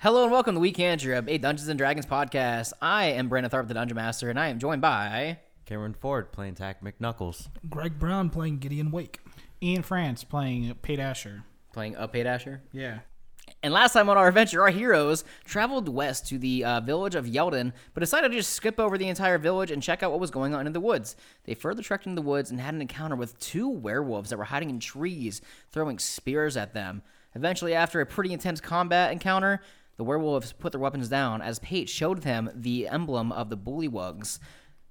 Hello and welcome to the Weekend Trip, a Dungeons and Dragons podcast. I am Brandon Tharp, the Dungeon Master, and I am joined by Cameron Ford playing Tack McNuckles. Greg Brown playing Gideon Wake. Ian France playing Pate Asher. playing Upay Dasher. Yeah. And last time on our adventure, our heroes traveled west to the uh, village of Yeldon, but decided to just skip over the entire village and check out what was going on in the woods. They further trekked into the woods and had an encounter with two werewolves that were hiding in trees, throwing spears at them. Eventually, after a pretty intense combat encounter, the werewolves put their weapons down as Pate showed them the emblem of the bullywugs.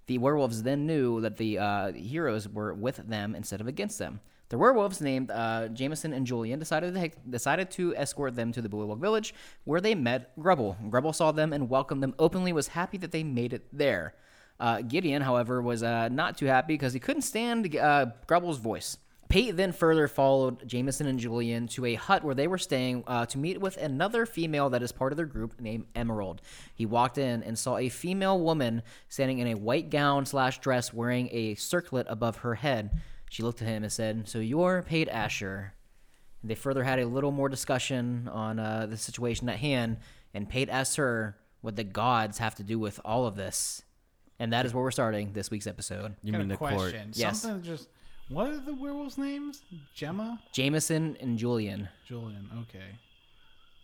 The werewolves then knew that the uh, heroes were with them instead of against them. The werewolves, named uh, Jameson and Julian, decided to, decided to escort them to the Bullywug village, where they met Grubble. Grubble saw them and welcomed them openly, was happy that they made it there. Uh, Gideon, however, was uh, not too happy because he couldn't stand uh, Grubble's voice. Pate then further followed Jameson and Julian to a hut where they were staying uh, to meet with another female that is part of their group named Emerald. He walked in and saw a female woman standing in a white gown slash dress wearing a circlet above her head. She looked at him and said, So you're Pate Asher. They further had a little more discussion on uh, the situation at hand, and Pate asked her what the gods have to do with all of this. And that is where we're starting this week's episode. You Got mean a the court? question. Yes. Something just. What are the werewolves' names? Gemma? Jameson and Julian. Julian. Okay.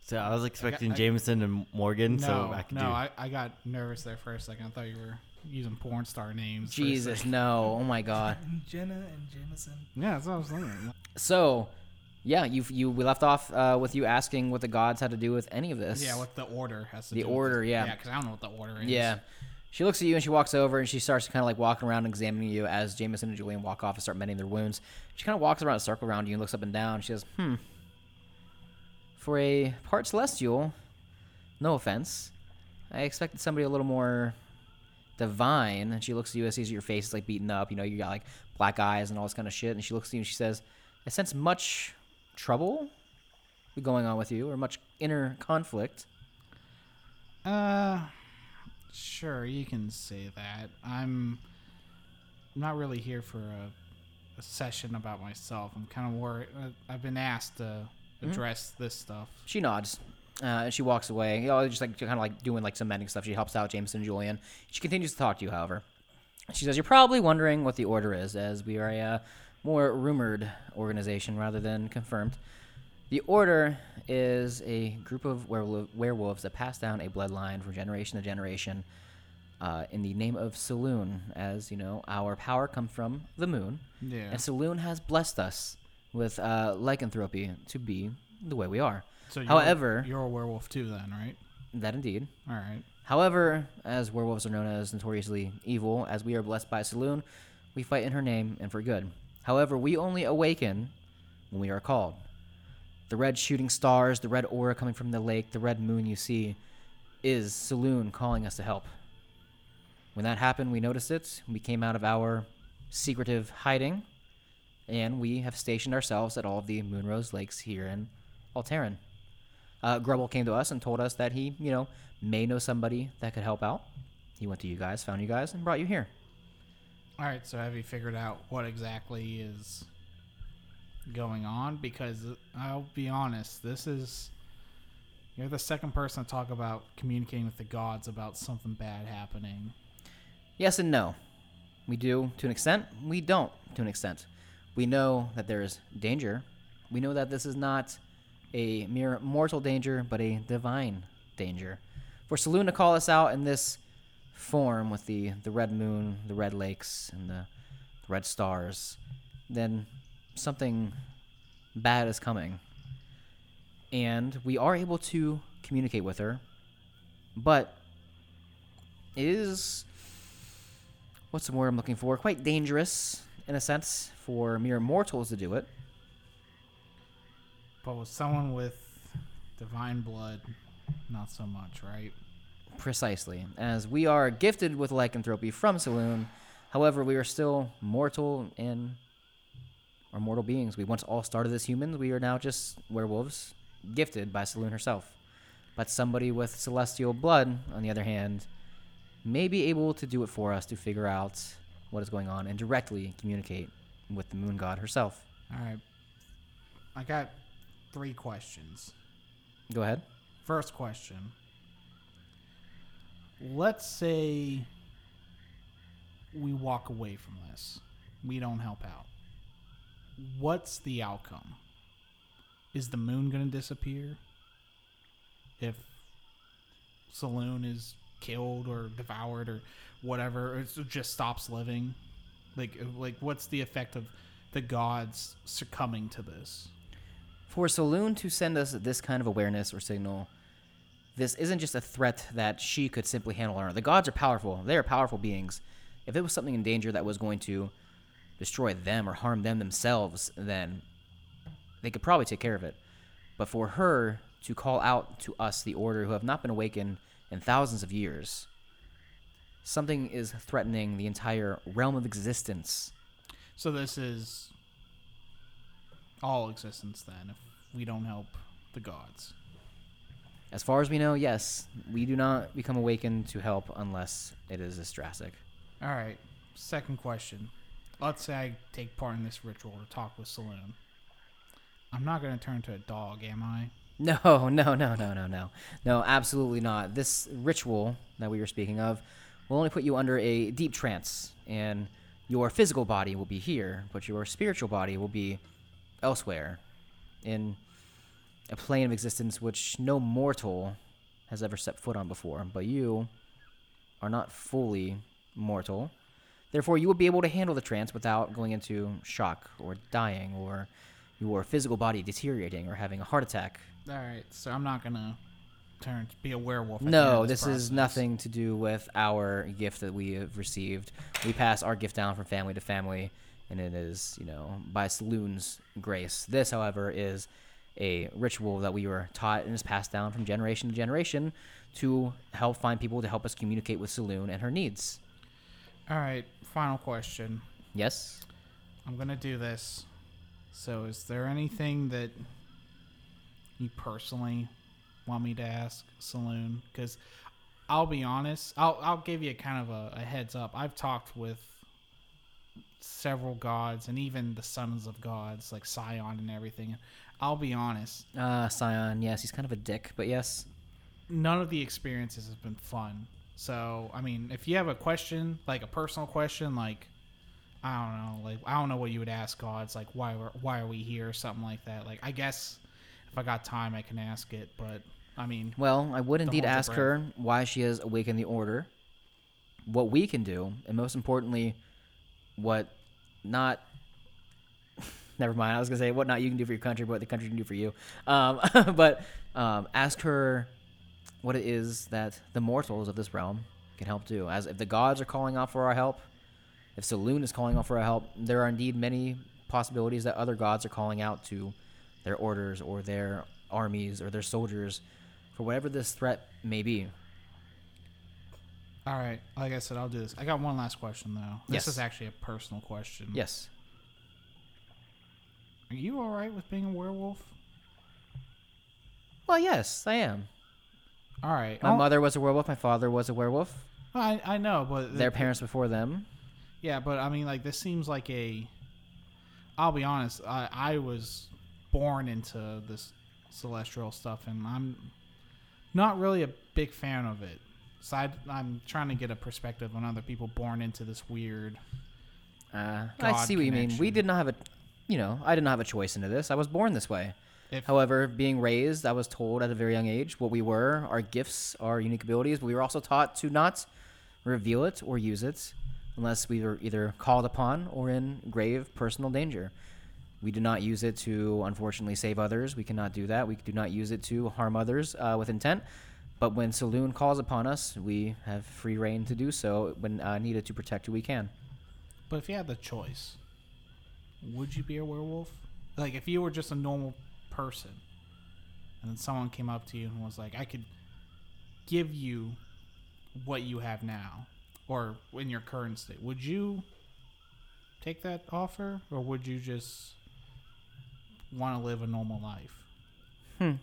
So I was expecting I- Jameson and Morgan, No, so I could no, do. I, I got nervous there for a second. I thought you were using porn star names. for a Jesus, second. no. Oh my God. Jenna and Jameson. Yeah, that's what I was thinking. So, yeah, you you we left off uh, with you asking what the gods had to do with any of this. Yeah, what the order has to The do with the order, it. yeah. Yeah, because I don't know what the order is. Yeah. She looks at you and she walks over and she starts kind of like walking around and examining you as Jameson and Julian walk off and start mending their wounds. She kind of walks around a circle around you and looks up and down. She says, "Hmm. For a part celestial, no offense, I expected somebody a little more divine." And she looks at you and sees your face is like beaten up. You know, you got like black eyes and all this kind of shit. And she looks at you and she says, "I sense much trouble going on with you, or much inner conflict." Uh, sure, you can say that. I'm not really here for a, a session about myself. I'm kind of worried. uh, I've been asked to Mm-hmm. address this stuff. She nods. Uh, and she walks away. You know, just like kind of like doing like some mending stuff. She helps out Jameson and Julian. She continues to talk to you, however. She says, "You're probably wondering what the order is, as we are a uh, more rumored organization rather than confirmed. The order is a group of werewolves that pass down a bloodline from generation to generation." Uh, in the name of Selûne, as you know, our power comes from the moon, Yeah. and Selûne has blessed us with uh, lycanthropy to be the way we are. So you're, However- you're a werewolf too, then, right? That indeed. All right. However, as werewolves are known as notoriously evil, as we are blessed by Selûne, we fight in her name and for good. However, we only awaken when we are called. The red shooting stars, the red aura coming from the lake, the red moon you see, is Selûne calling us to help. When that happened, we noticed it. We came out of our secretive hiding, and we have stationed ourselves at all of the Moonrose Lakes here in Alteran. Uh, Grubble came to us and told us that he, you know, may know somebody that could help out. He went to you guys, found you guys, and brought you here. All right. So have you figured out what exactly is going on? Because I'll be honest, this is you're the second person to talk about communicating with the gods about something bad happening. Yes and no. We do to an extent. We don't to an extent. We know that there is danger. We know that this is not a mere mortal danger, but a divine danger. For Selûne to call us out in this form with the, the red moon, the red lakes, and the red stars, then something bad is coming. And we are able to communicate with her, but is what's the word I'm looking for? Quite dangerous in a sense for mere mortals to do it. But with someone with divine blood, not so much, right? Precisely, as we are gifted with lycanthropy from Selûne. However, we are still mortal and are mortal beings. We once all started as humans. We are now just werewolves, gifted by Selûne herself. But somebody with celestial blood, on the other hand, may be able to do it for us to figure out what is going on and directly communicate with the moon god herself. All right. I got three questions. Go ahead. First question. Let's say we walk away from this. We don't help out. What's the outcome? Is the moon going to disappear? If Selûne is killed or devoured or whatever, or it just stops living? Like, uh, like what's the effect of the gods succumbing to this? For Selûne to send us this kind of awareness or signal, this isn't just a threat that she could simply handle on her. The gods are powerful. They are powerful beings. If it was something in danger that was going to destroy them or harm them themselves, then they could probably take care of it. But for her to call out to us, the Order, who have not been awakened in thousands of years, something is threatening the entire realm of existence. So this is all existence then if we don't help the gods. As far as we know, yes, we do not become awakened to help unless it is this drastic. All right. Second question. Let's say I take part in this ritual to talk with Selûne. I'm not going to turn into a dog, am I? No, no, no, no, no, no. No, absolutely not. This ritual that we were speaking of will only put you under a deep trance, and your physical body will be here, but your spiritual body will be elsewhere in a plane of existence which no mortal has ever set foot on before. But you are not fully mortal. Therefore, you will be able to handle the trance without going into shock or dying or your physical body deteriorating or having a heart attack All right. So I'm not going to turn to be a werewolf. at the end No, of this is nothing to do with our gift that we have received. We pass our gift down from family to family, and it is, you know, by Selûne's grace. This, however, is a ritual that we were taught and is passed down from generation to generation to help find people to help us communicate with Selûne and her needs. All right. Final question. Yes? I'm going to do this. So is there anything that you personally want me to ask Selûne? Because I'll be honest, I'll I'll give you kind of a, a heads up. I've talked with several gods and even the sons of gods like Scion and everything. I'll be honest, Uh, Scion, yes, he's kind of a dick, but yes. none of the experiences have been fun. So I mean, if you have a question, like a personal question, like I don't know, like I don't know what you would ask God. It's like why were, why are we here, or something like that. Like I guess if I got time, I can ask it. But I mean, Well, I would indeed ask her why she has awakened the order, what we can do, and most importantly, what not. Never mind. I was gonna say what not you can do for your country, but what the country can do for you. Um, but um, ask her what it is that the mortals of this realm can help do. As if the gods are calling out for our help, if Selûne is calling out for our help, there are indeed many possibilities that other gods are calling out to their orders or their armies or their soldiers for whatever this threat may be. all right, like I said, I'll do this. I got one last question though. This Yes. is actually a personal question. Yes. Are you all right with being a werewolf? Well, yes, I am. All right. My I'll- mother was a werewolf. My father was a werewolf. I I know, but Their parents before them. Yeah, but I mean, like this seems like a. I'll be honest. I I was born into this celestial stuff, and I'm not really a big fan of it. So I, I'm trying to get a perspective on other people born into this weird. Uh, I see what you mean. We did not have a, you know, I did not have a choice into this. I was born this way. If However, being raised, I was told at a very young age what we were, our gifts, our unique abilities. But we were also taught to not reveal it or use it unless we were either called upon or in grave personal danger. We do not use it to, unfortunately, save others. We cannot do that. We do not use it to harm others uh, with intent. But when Selûne calls upon us, we have free reign to do so when uh, needed to protect who we can. but if you had the choice, would you be a werewolf? Like if you were just a normal person, and then someone came up to you and was like, "I could give you what you have now, or in your current state," would you take that offer, or would you just want to live a normal life? hmm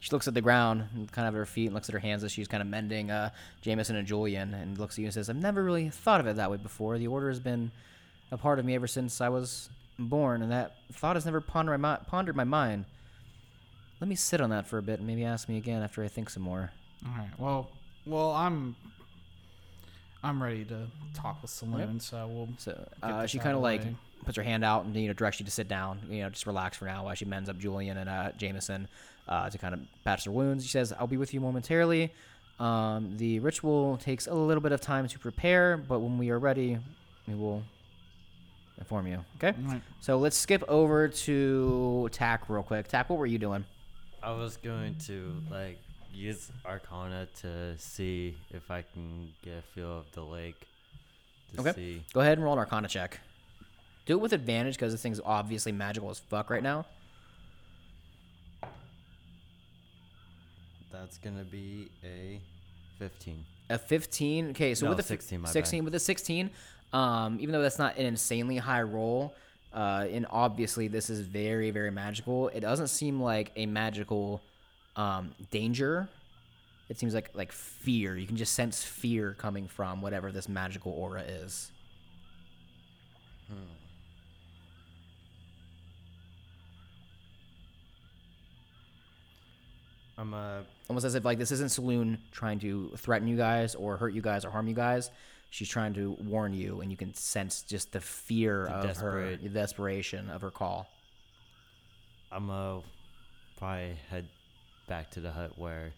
She looks at the ground, kind of at her feet, and looks at her hands as she's kind of mending uh, Jameson and Julian, and looks at you and says, "I've never really thought of it that way before. The order has been a part of me ever since I was born, and that thought has never pondered my, pondered my mind. let me sit on that for a bit and maybe ask me again after I think some more. All right. Well, well, I'm I'm ready to talk with Selûne, so we'll. So uh, she kind of of like puts her hand out and you know directs you to sit down. You know, just relax for now while she mends up Julian and uh, Jameson uh, to kind of patch their wounds. She says, "I'll be with you momentarily. Um, the ritual takes a little bit of time to prepare, but when we are ready, we will inform you." Okay. All right. So let's skip over to Tack real quick. Tack, what were you doing? I was going to like use Arcana to see if I can get a feel of the lake. To Okay. see. Go ahead and roll an Arcana check. Do it with advantage because this thing's obviously magical as fuck right now. That's gonna be a fifteen. A 15. Okay, so No, with a fi- 16, my bad. 16 with a 16, um, even though that's not an insanely high roll, uh, and obviously this is very very magical. It doesn't seem like a magical um, danger. It seems like like fear. You can just sense fear coming from whatever this magical aura is. I'm uh almost as if like this isn't Selûne trying to threaten you guys or hurt you guys or harm you guys. She's trying to warn you, and you can sense just the fear The of her, the desperation of her call. I'm uh probably head back to the hut where.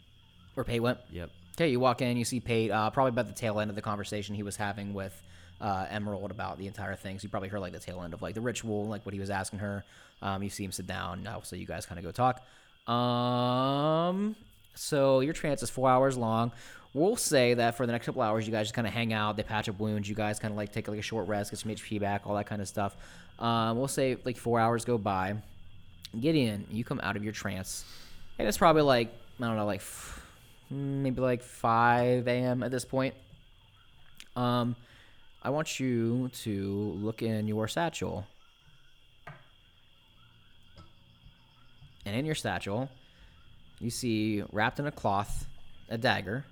Where Pate went. Yep. Okay, you walk in, you see Pate, uh, probably about the tail end of the conversation he was having with uh, Emerald about the entire thing. So you probably heard like the tail end of like the ritual, like what he was asking her. Um, you see him sit down. Now, so you guys kind of go talk. Um, so your trance is four hours long. We'll say that for the next couple hours, you guys just kind of hang out. They patch up wounds. You guys kind of like take like a short rest, get some HP back, all that kind of stuff. Um, we'll say like four hours go by. Gideon, you come out of your trance, and it's probably like I don't know, like f- maybe like 5 a.m. at this point. Um, I want you to look in your satchel, and in your satchel, you see wrapped in a cloth a dagger,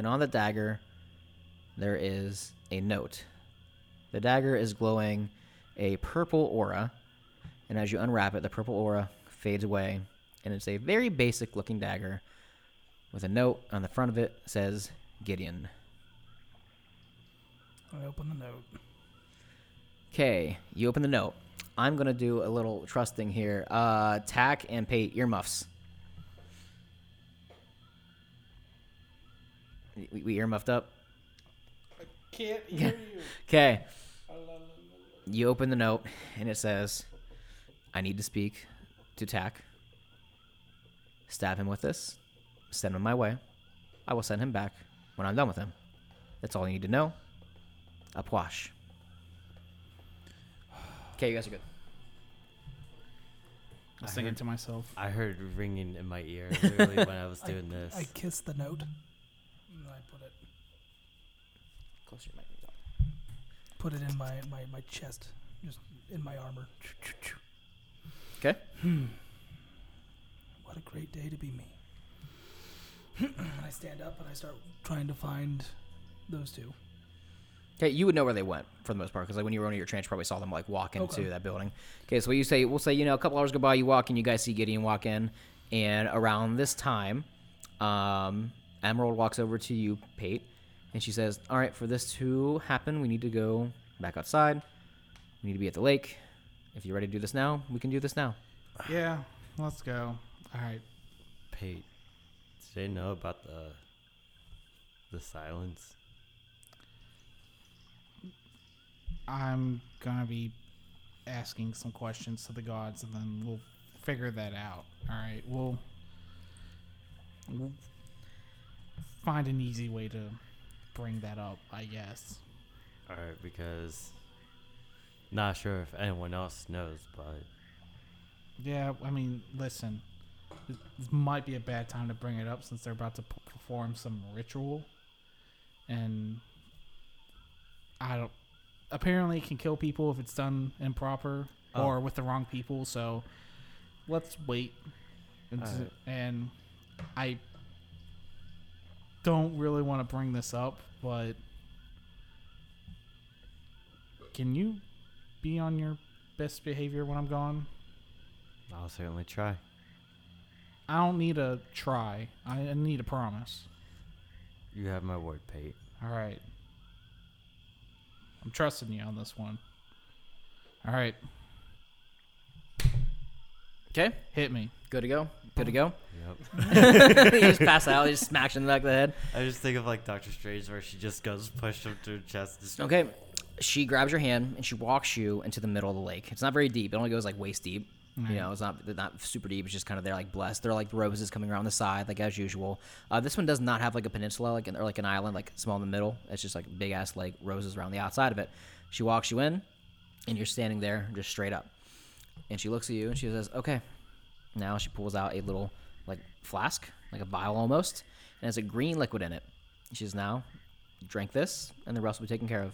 and on the dagger there is a note. The dagger is glowing a purple aura, and as you unwrap it, the purple aura fades away, and it's a very basic looking dagger with a note on the front of it says Gideon. I open the note. Okay, you open the note. I'm gonna do a little trusting here. Uh, tack and pay earmuffs. We, we earmuffed up. I can't hear you. Okay. You open the note, and it says, I need to speak to Tack. Stab him with this. Send him my way. I will send him back when I'm done with him. That's all you need to know. Apwash. Okay, you guys are good. I'm singing to myself. I heard ringing in my ear literally when I was doing this. I kissed the note. And I put it Close your mic. put it in my, my, my chest. Just in my armor. Okay. What a great day to be me. and I stand up and I start trying to find those two. Okay, you would know where they went for the most part because like when you were on your trench, you probably saw them like walk into Okay. that building. Okay, so what you say, we'll say you know a couple hours go by, you walk in, you guys see Gideon walk in, and around this time, um, Emerald walks over to you, Pate, and she says, "All right, for this to happen, we need to go back outside. We need to be at the lake. If you're ready to do this now, we can do this now." Yeah, let's go. All right. Pate, did they know about the the silence? I'm gonna be asking some questions to the gods, and then we'll figure that out. All right, we'll, we'll find an easy way to bring that up, I guess. All right, because not sure if anyone else knows, but Yeah, I mean, listen, this might be a bad time to bring it up since they're about to p- perform some ritual, and I don't. Apparently, it can kill people if it's done improper Oh. or with the wrong people. So, let's wait. And, Alright. and I don't really want to bring this up, but can you be on your best behavior when I'm gone? I'll certainly try. I don't need a try. I I need a promise. You have my word, Pate. All right. I'm trusting you on this one. All right, Okay, hit me. good to go. Good to go. Yep. you just pass out. You just smash in the back of the head. I just think of like Doctor Strange, where she just goes push him to the chest. Just, Okay. She grabs your hand and she walks you into the middle of the lake. It's not very deep. It only goes like waist deep. You know, it's not not super deep. It's just kind of there, like blessed. There are like roses coming around the side, like as usual. Uh, this one does not have like a peninsula, like an, or like an island, like small in the middle. It's just like big ass like roses around the outside of it. She walks you in, and you're standing there just straight up. And she looks at you and she says, "Okay." Now she pulls out a little like flask, like a vial almost, and has a green liquid in it. She says, "Now, drink this, and the rest will be taken care of.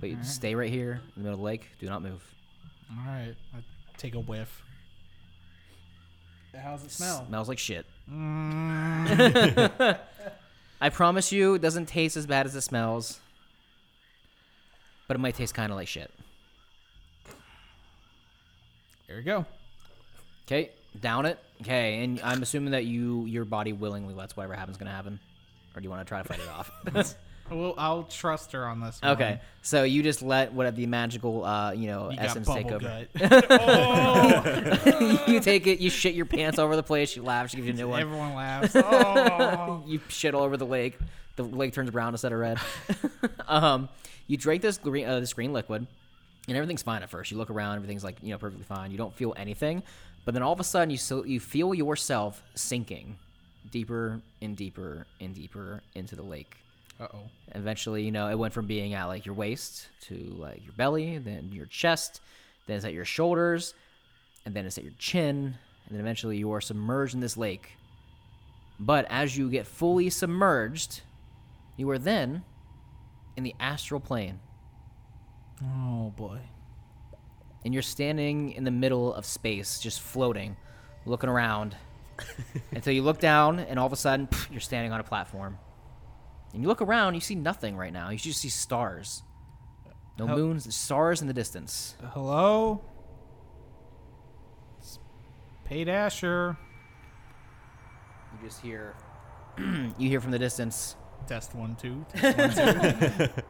But you stay right here in the middle of the lake. Do not move." All right, I take a whiff. How's it smell? Smells like shit. Mm, I promise you, it doesn't taste as bad as it smells. But it might taste kind of like shit. here we go. Okay, down it. Okay, and I'm assuming that you, your body willingly lets whatever happens gonna happen, or do you want to try to fight it off? Well, I'll trust her on this. One. okay, so you just let what the magical, uh, you know, You got essence take bubble over. gut. oh, you take it, you shit your pants over the place. She laughs. She gives you a new one. everyone laughs. Oh, you shit all over the lake. The lake turns brown instead of red. um, you drink this green, uh, this green liquid, and everything's fine at first. You look around, everything's like you know perfectly fine. You don't feel anything, but then all of a sudden you so you feel yourself sinking deeper and deeper and deeper into the lake. uh oh. Eventually, you know, it went from being at like your waist to like your belly, then your chest, then it's at your shoulders, and then it's at your chin, and then eventually you are submerged in this lake. But as you get fully submerged, you are then in the astral plane, Oh boy. And you're standing in the middle of space, just floating, looking around, until you look down, and all of a sudden, pff, you're standing on a platform. And you look around, you see nothing right now. You just see stars. No How- moons, stars in the distance. Hello. It's Pate Asher. You just hear, you hear from the distance. Test one two. Test one two.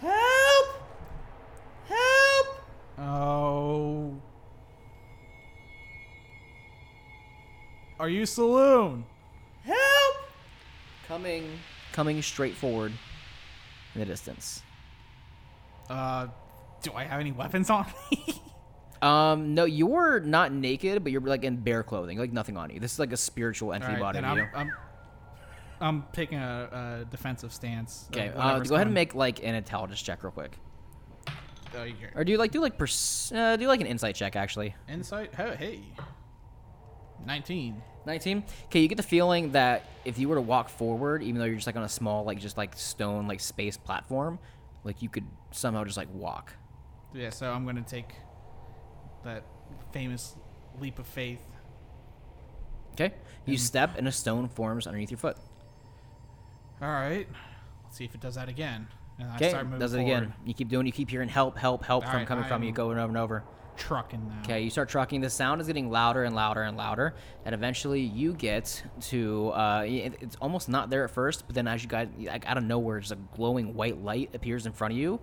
Help! Help! Oh. Are you Selûne? Help! Coming, coming straight forward in the distance. Uh, do I have any weapons on me? Um, no, you're not naked, but you're like in bare clothing, like nothing on you. This is like a spiritual entry Alright, body. then I'm. I'm, I'm taking a, a defensive stance. Okay, uh, whatever's go ahead and make like an intelligence check real quick, Oh, you or do you like do like pers- uh, do like an insight check actually. insight. Oh, hey. Nineteen. 19 okay you get the feeling that if you were to walk forward even though you're just like on a small like just like stone like space platform like you could somehow just like walk Yeah, so I'm gonna take that famous leap of faith. okay you step and a stone forms underneath your foot All right. Let's see if it does that again. And I okay start moving does it forward. again you keep doing you keep hearing help help help from Alright, coming from you I'm- over and over Trucking now. Okay, you start trucking. The sound is getting louder and louder and louder, and eventually you get to. Uh, it- it's almost not there at first, but then as you guys, like out of nowhere, just a glowing white light appears in front of you,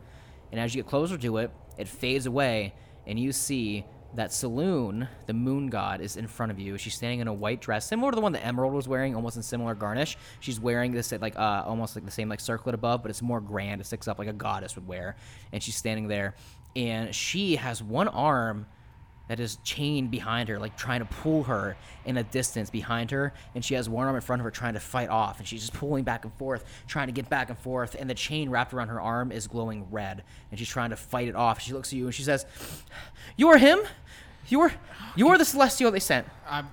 and as you get closer to it, it fades away, and you see that Selûne, the moon god, is in front of you. She's standing in a white dress, similar to the one that Emerald was wearing, almost in similar garnish. She's wearing this like uh, almost like the same like circlet above, but it's more grand. It sticks up like a goddess would wear, and she's standing there, and she has one arm that is chained behind her, like trying to pull her in a distance behind her. And she has one arm in front of her trying to fight off. And she's just pulling back and forth, trying to get back and forth. And the chain wrapped around her arm is glowing red. And she's trying to fight it off. She looks at you and she says, You are him? You are, you are the celestial they sent. I'm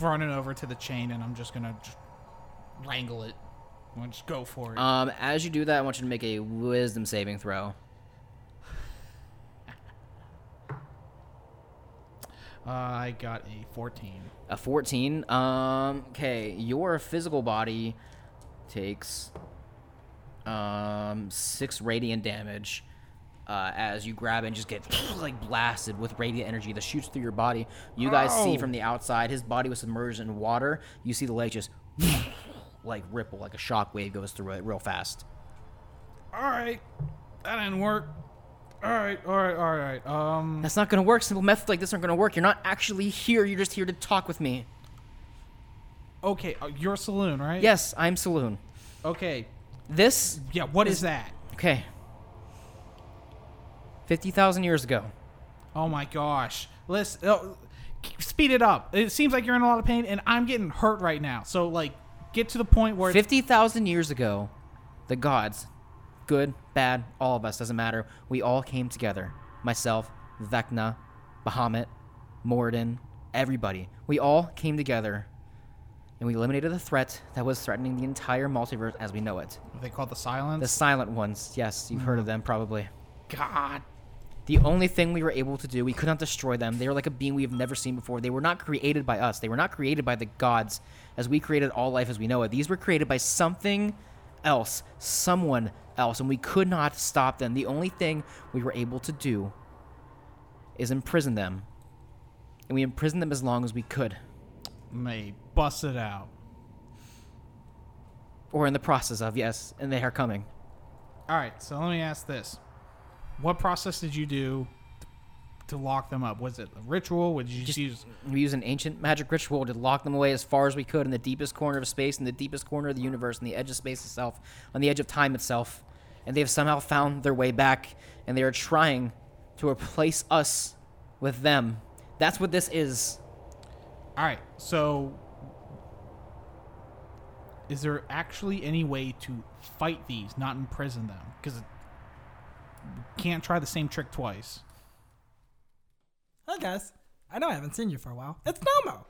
running over to the chain and I'm just gonna wrangle it. I'm just go for it. Um, as you do that, I want you to make a wisdom saving throw. Uh, I got a 14. A 14. Um, okay, your physical body takes um 6 radiant damage. uh, as you grab and just get like blasted with radiant energy that shoots through your body. You guys see from the outside, his body was submerged in water. You see the lake just like ripple, like a shock wave goes through it real fast. All right, that didn't work. All right, all right, all right. Um, That's not gonna work. Simple methods like this aren't gonna work. You're not actually here. You're just here to talk with me. okay, uh, your Selûne, right? Yes, I'm Selûne. Okay. This, Yeah. What is that? okay. 50,000 years ago. Oh my gosh. Let's oh, speed it up. It seems like you're in a lot of pain, and I'm getting hurt right now. So like, get to the point where. 50,000 years ago, the gods, good, bad, all of us, doesn't matter, we all came together. Myself, Vecna, Bahamut, Moradin, everybody. We all came together and we eliminated the threat that was threatening the entire multiverse as we know it. they call it the silence. The silent ones, yes, you've mm-hmm. heard of them probably. God. The only thing we were able to do, we could not destroy them. They were like a being we've never seen before. They were not created by us. They were not created by the gods as we created all life as we know it. These were created by something else, someone else, and we could not stop them. The only thing we were able to do is imprison them. And we imprisoned them as long as we could. May bust it out. Or in the process of, yes, and they are coming. All right. So let me ask this: What process did you do to lock them up? Was it a ritual? Would you just, use? We used an ancient magic ritual to lock them away as far as we could in the deepest corner of space, in the deepest corner of the universe, in the edge of space itself, on the edge of time itself. And they have somehow found their way back, and they are trying to replace us with them. That's what this is. All right. So, is there actually any way to fight these, not imprison them? Because can't try the same trick twice. Hey guys, I know I haven't seen you for a while. It's Nomo.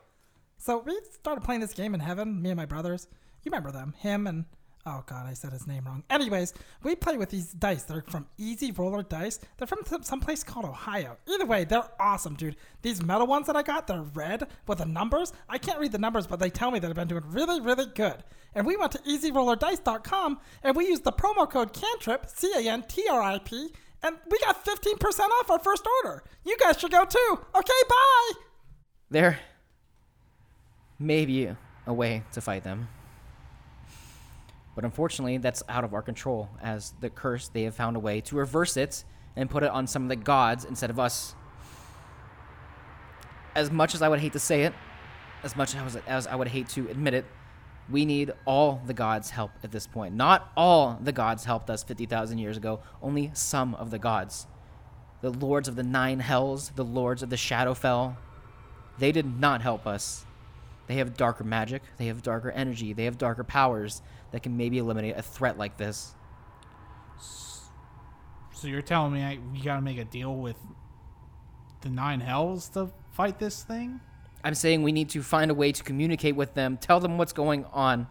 So we started playing this game in heaven, me and my brothers. You remember them? Him and oh god, I said his name wrong. Anyways, we play with these dice. They're from Easy Roller Dice. They're from some someplace called Ohio. Either way, they're awesome, dude. These metal ones that I got, they're red with the numbers. I can't read the numbers, but they tell me that I've been doing really, really good. And we went to EasyRollerDice.com and we used the promo code Cantrip, C A N T R I P, and we got 15% off our first order. You guys should go too. Okay, bye. There may be a way to fight them. But unfortunately, that's out of our control, as the curse, they have found a way to reverse it and put it on some of the gods instead of us. As much as I would hate to say it, as much as, as I would hate to admit it, we need all the gods' help at this point. Not all the gods helped us 50,000 years ago, only some of the gods. The lords of the nine hells, the lords of the Shadowfell, they did not help us. They have darker magic, they have darker energy, they have darker powers that can maybe eliminate a threat like this. So you're telling me I, we got to make a deal with the nine hells to fight this thing? I'm saying we need to find a way to communicate with them, tell them what's going on,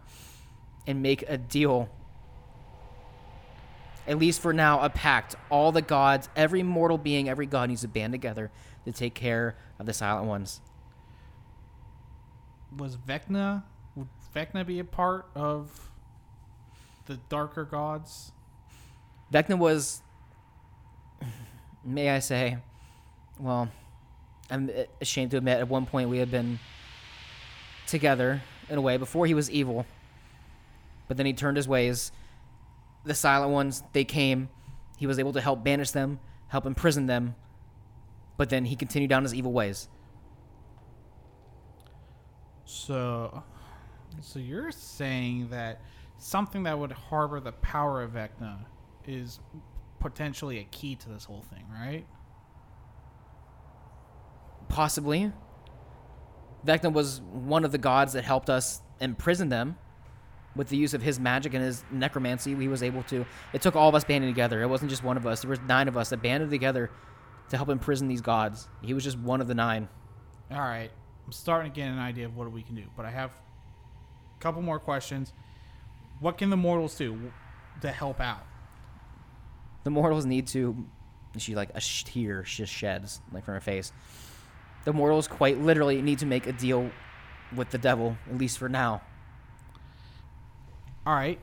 and make a deal. At least for now, a pact. All the gods, every mortal being, every god needs to band together to take care of the Silent Ones. Was Vecna? Would Vecna be a part of the darker gods? Vecna was, may I say, well, I'm uh, ashamed to admit at one point we had been together in a way before he was evil. But then he turned his ways. The silent ones, they came. He was able to help banish them, help imprison them. But then he continued down his evil ways. So, so you're saying that something that would harbor the power of Vecna is potentially a key to this whole thing, right? Possibly. Vecna was one of the gods that helped us imprison them. With the use of his magic and his necromancy, he was able to. It took all of us banding together. It wasn't just one of us. There was nine of us that banded together to help imprison these gods. He was just one of the nine. All right, I'm starting to get an idea of what we can do, but I have a couple more questions. What can the mortals do to help out? The mortals need to. She like a tear just sheds like from her face. The mortals quite literally need to make a deal with the devil, at least for now. All right,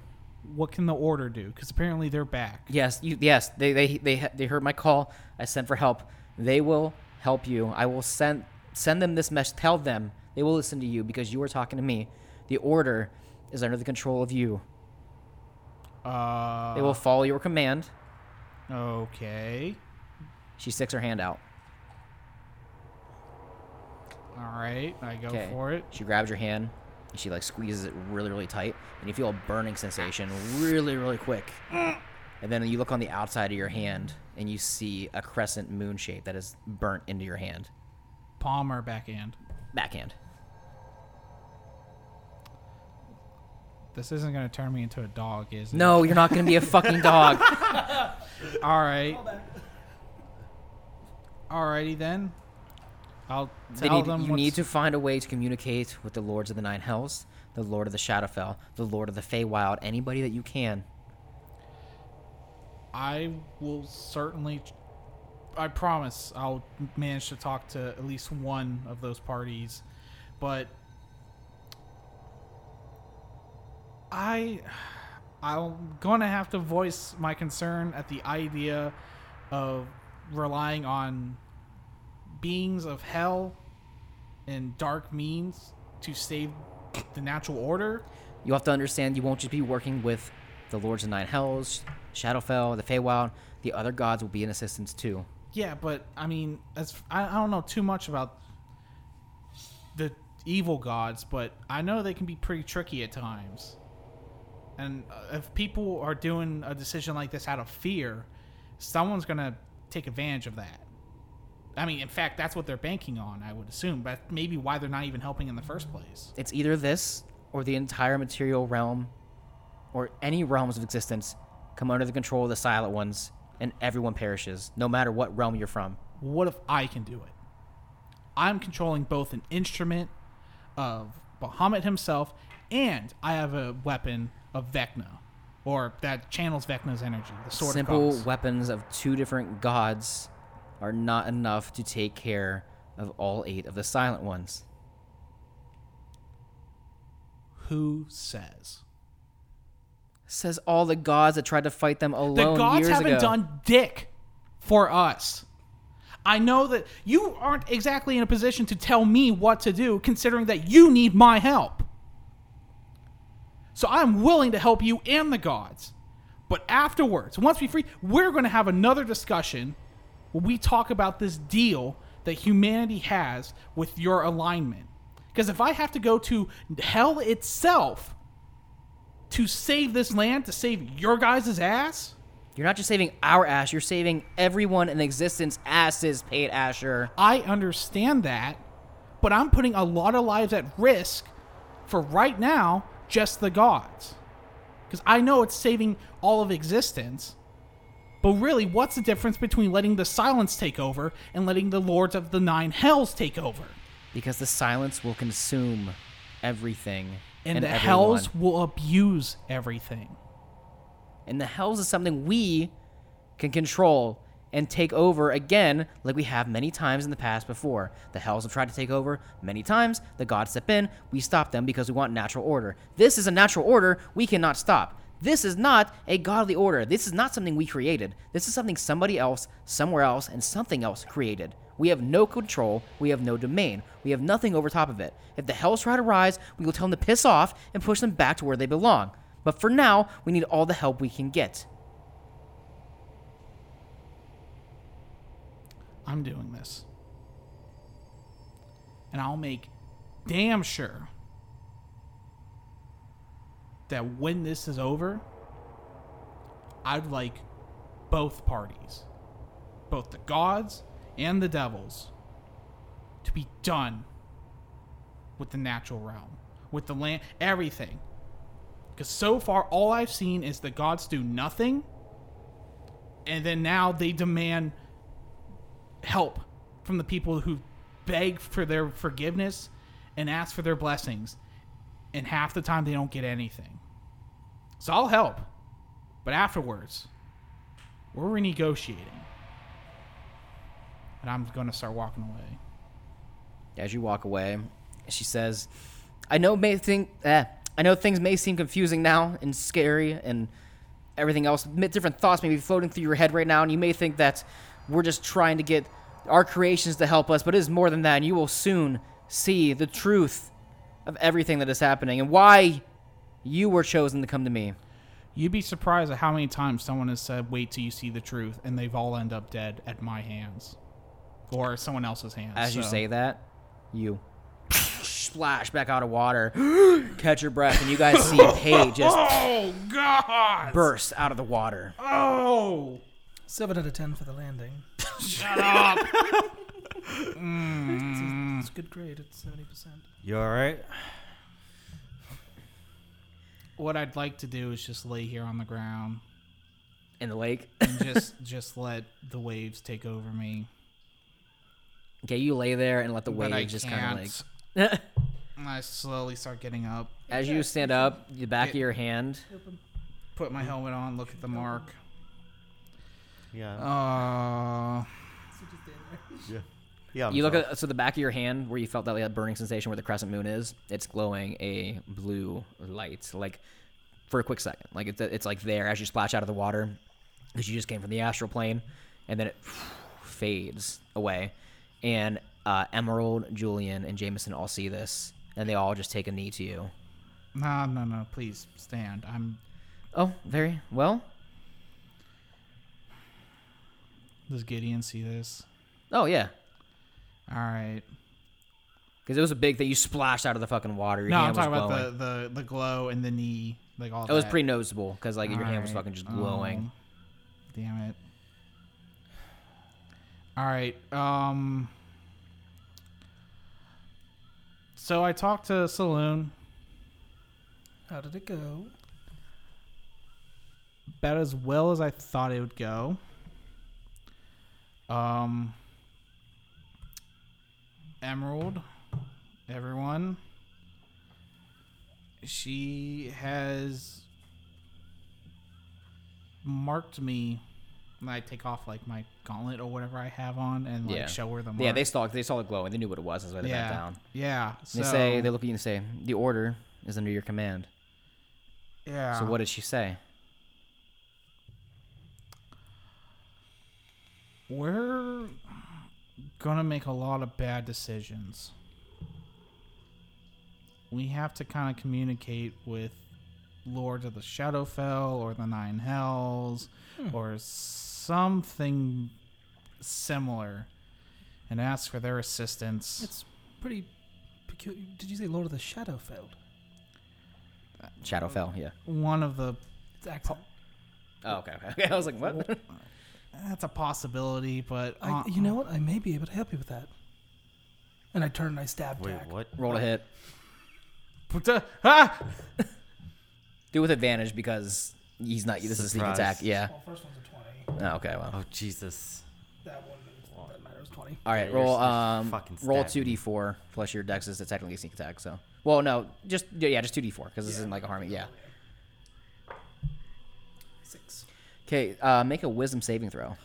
what can the order do? Because apparently they're back. Yes, you, yes, they, they they they heard my call. I sent for help. They will help you. I will send send them this message. Tell them they will listen to you because you are talking to me. The order is under the control of you. Uh, They will follow your command. Okay. She sticks her hand out. All right. I go Okay. for it. She grabs your hand and she like squeezes it really, really tight, and you feel a burning sensation really, really quick. And then you look on the outside of your hand and you see a crescent moon shape that is burnt into your hand. Palm or backhand. Backhand. This isn't gonna turn me into a dog, is it? No, you're not gonna be a fucking dog. All right. Alrighty then. I'll tell need, them you what's- need to find a way to communicate with the lords of the nine hells, the lord of the Shadowfell, the lord of the Feywild, anybody that you can. I will certainly. I promise I'll manage to talk to at least one of those parties, but I I'm gonna have to voice my concern at the idea of relying on beings of hell and dark means to save the natural order. You have to understand you won't just be working with the lords of nine hells, Shadowfell, the Feywild. The other gods will be in assistance too. Yeah, but I mean, as I, I don't know too much about the evil gods, but I know they can be pretty tricky at times. And uh, if people are doing a decision like this out of fear, someone's gonna take advantage of that. I mean, in fact, that's what they're banking on. I would assume, but maybe why they're not even helping in the first place. It's either this or the entire material realm or any realms of existence come under the control of the Silent Ones and everyone perishes, no matter what realm you're from. What if I can do it? I'm controlling both an instrument of Bahamut himself, and I have a weapon of Vecna, or that channels Vecna's energy. The sword Simple of weapons of two different gods are not enough to take care of all eight of the Silent Ones. Who says? Says all the gods that tried to fight them alone. The gods haven't ago. done dick for us. I know that you aren't exactly in a position to tell me what to do, considering that you need my help. So I'm willing to help you and the gods. But afterwards, once we free, we're going to have another discussion where we talk about this deal that humanity has with your alignment. Because if I have to go to hell itself to save this land, to save your guys' ass, You're not just saving our ass, you're saving everyone in existence asses, Pate Asher. I understand that, but I'm putting a lot of lives at risk for right now, just the gods. Because I know it's saving all of existence. But really, what's the difference between letting the silence take over and letting the lords of the nine hells take over? Because the silence will consume everything. And, And, the everyone. hells will abuse everything. And the hells is something we can control and take over again, like we have many times in the past before. The hells have tried to take over many times. The gods step in. We stop them because we want natural order. This is a natural order we cannot stop. This is not a godly order. This is not something we created. This is something somebody else, somewhere else, and something else created. We have no control. We have no domain. We have nothing over top of it. If the hells try to rise, we will tell them to piss off and push them back to where they belong. But for now, we need all the help we can get. I'm doing this. And I'll make damn sure that when this is over, I'd like both parties, both the gods and the devils, to be done with the natural realm, with the land, everything. Because so far, all I've seen is the gods do nothing, and then now they demand help from the people who beg for their forgiveness and ask for their blessings. And half the time they don't get anything. So I'll help. But afterwards, we're renegotiating. And I'm going to start walking away. As you walk away, she says, "I know may think eh, I know things may seem confusing now and scary and everything else. Different thoughts may be floating through your head right now, and you may think that we're just trying to get our creations to help us, but it is more than that, and you will soon see the truth of everything that is happening and why you were chosen to come to me. You'd be surprised at how many times someone has said, "Wait till you see the truth," and they've all end up dead at my hands, or someone else's hands. As you say that, you splash back out of water, catch your breath, and you guys see Paige just Oh God! burst out of the water. Oh! Seven out of ten for the landing. Shut up! It's a good grade. It's seventy percent. You alright? what I'd like to do is just lay here on the ground In the lake. and just just let the waves take over me. Okay, you lay there and let the but I waves just kind can't. of like. And I slowly start getting up, As you stand up, the back of your hand. put my helmet on, look at the mark. Yeah. Uh, yeah. Yeah. You look at so the back of your hand where you felt that like, burning sensation where the crescent moon is. It's glowing a blue light, like for a quick second. Like it's it's like there as you splash out of the water because you just came from the astral plane, and then it fades away. And uh, Emerald, Julian, and Jameson all see this, and they all just take a knee to you. no, no, no. Please stand. I'm. Oh, very well. Does Gideon see this? Oh yeah, All right. because it was a big thing. You splashed out of the fucking water. Your no, I'm hand was talking about the, the the glow and the knee, like all. It was pretty noticeable because like your hand was Alright. fucking just glowing. Oh, damn it. All right. Um. So I talked to Selûne How did it go? about as well as I thought it would go. Um. Emerald, everyone. She has marked me when I take off like my gauntlet or whatever I have on and like Yeah. show her the mark. Yeah, they saw they saw it glowing. They knew what it was. That's why they yeah, backed down. Yeah. They say they look at you and say, "The order is under your command." yeah. So what did she say? We're gonna make a lot of bad decisions. We have to kind of communicate with Lords of the Shadowfell or the Nine Hells hmm. or something similar and ask for their assistance. It's pretty peculiar. Did you say Lord of the Shadowfell? Shadowfell. Yeah. One of the It's accent. Oh, okay. Okay. I was like, what? That's a possibility, but I, uh, you know what? I may be able to help you with that. And I turn and I stab Wait, Tack. what? Roll a hit. ah! Do it with advantage because he's not. This is a sneak Surprise. attack. Yeah. Well, first one's a 20. Oh, okay. Well. Oh Jesus! That one doesn't matter. It's 20. All right. Yeah, Roll. Um. fucking Roll stab two me. d four plus your dex is technically a sneak attack. So. Well, no. Just yeah. Just two d four because this isn't like a harming. Yeah. Okay. Uh, make a wisdom saving throw.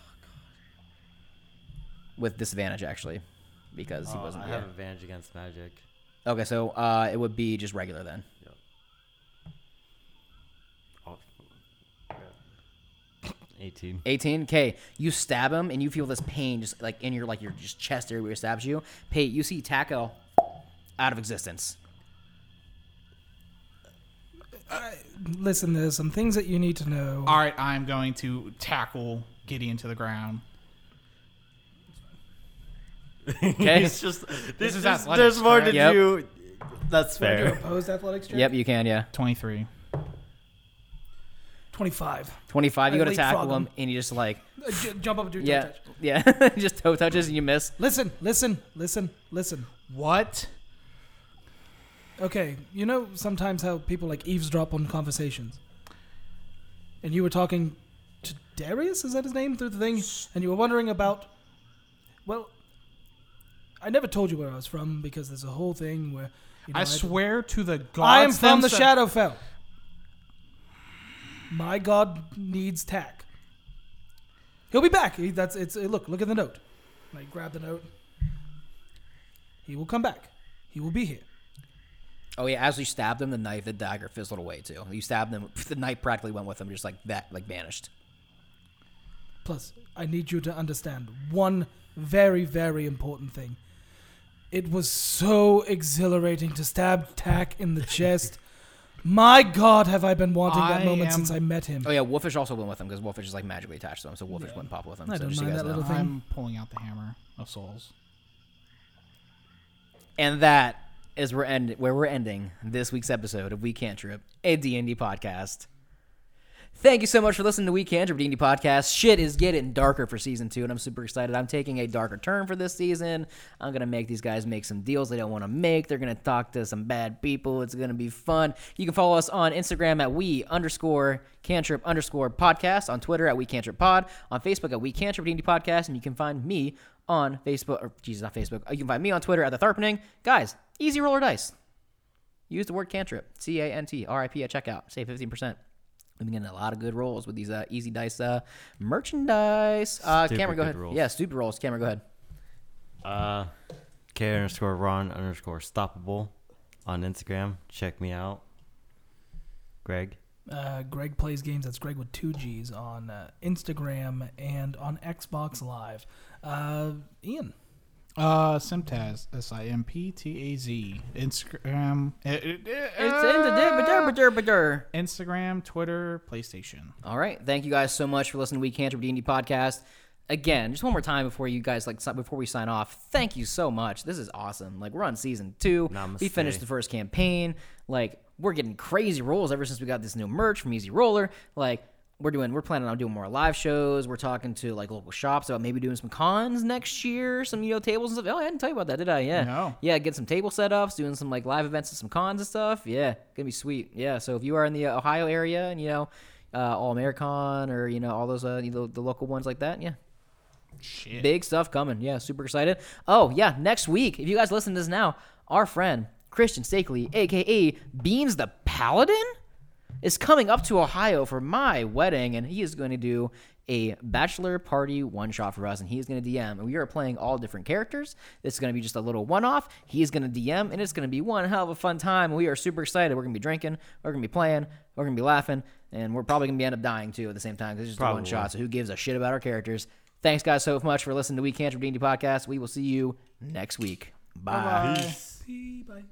With disadvantage actually, because he Oh, wasn't. I yeah. have advantage against magic. Okay, so uh, it would be just regular then. Oh. Eighteen. 18. Okay, you stab him and you feel this pain just like in your like your just chest area where it stabs you. Paige, you see Taco out of existence. Listen, there's some things that you need to know. All right, I'm going to tackle Gideon to the ground. Okay. it's just this is is athletics, there's more to correct? Yep. do. That's Do I do fair. opposed athletics check? yep, you can. Yeah. 23. 25. 25. You I go to tackle him him. and you just like Uh, j- jump up and do a toe yeah touch. yeah just toe touches and you miss. Listen, listen, listen, listen. What? Okay, you know sometimes how people like eavesdrop on conversations. And you were talking to Darius, is that his name, through the thing? And you were wondering about. Well, I never told you where I was from because there's a whole thing where. You know, I I- swear to the gods. I am from the themselves- Shadowfell. My god needs tack. He'll be back. He, that's it's. uh, Look, look at the note. I grab the note. He will come back. He will be here. Oh yeah, as you stabbed him, the knife, the dagger fizzled away too. You stabbed him, the knife practically went with him, just like that, like vanished. Plus, I need you to understand one very, very important thing. It was so exhilarating to stab Tack in the chest. My God, have I been wanting that I moment am- since I met him. Oh yeah, Wolfish also went with him because Wolfish is like magically attached to him, so Wolfish Yeah. wouldn't pop with him. I so don't just so you mind guys that know. little thing. I'm pulling out the hammer of souls. And that is where end where we're ending this week's episode of We Cantrip, a D&D podcast. Thank you so much for listening to We Cantrip D&D podcast. Shit is getting darker for season two, and I'm super excited. I'm taking a darker turn for this season. I'm gonna make these guys make some deals they don't want to make. They're gonna talk to some bad people. It's gonna be fun. You can follow us on Instagram at we underscore cantrip underscore podcast, on Twitter at we cantrip pod, on Facebook at we cantrip D&D podcast, and you can find me on Facebook or Jesus, not Facebook. Uh, you can find me on Twitter at the Tharpening. Guys, easy roller dice. Use the word cantrip, C A N T R I P at checkout. Save 15%. We've been getting a lot of good rolls with these uh, easy dice uh, merchandise. Uh, Stupid Cameron, go ahead. rolls. Yeah, stupid rolls. Cameron, go ahead. Uh, K underscore Ron underscore stoppable on Instagram. Check me out. Greg. Uh, Greg plays games. That's Greg with two G's on uh, Instagram and on Xbox Live. Uh, Ian. Uh, Simptaz, S I M P T A Z, Instagram, eh, eh, eh, It's in the dip, dip, dip, dip, dip. Instagram, Twitter, PlayStation. All right. Thank you guys so much for listening to We Cantrip D&D podcast. Again, just one more time before you guys like before we sign off. Thank you so much. This is awesome. Like we're on season two. We finished the first campaign. Like we're getting crazy rolls ever since we got this new merch from Easy Roller. Like we're doing we're planning on doing more live shows. We're talking to like local shops about maybe doing some cons next year, some you know tables and stuff. Oh, I didn't tell you about that, did I? Yeah. No. Yeah, get some table setups, doing some like live events and some cons and stuff. Yeah, gonna be sweet. Yeah, so if you are in the uh, Ohio area and you know uh, All Americon or you know all those uh, know, the local ones like that, yeah, Shit. big stuff coming. Yeah, super excited. Oh yeah, next week if you guys listen to this now, our friend Christian Stakely, aka Beans the Paladin, is coming up to Ohio for my wedding, and he is going to do a bachelor party one shot for us, and he is going to DM. And we are playing all different characters. This is going to be just a little one off. He is going to DM, and it's going to be one hell of a fun time. We are super excited. We're going to be drinking, we're going to be playing, we're going to be laughing, and we're probably going to be end up dying too at the same time because it's just a one shot. So who gives a shit about our characters? Thanks, guys, so much for listening to We Can't D&D podcast. We will see you next week. Bye. Bye. Bye.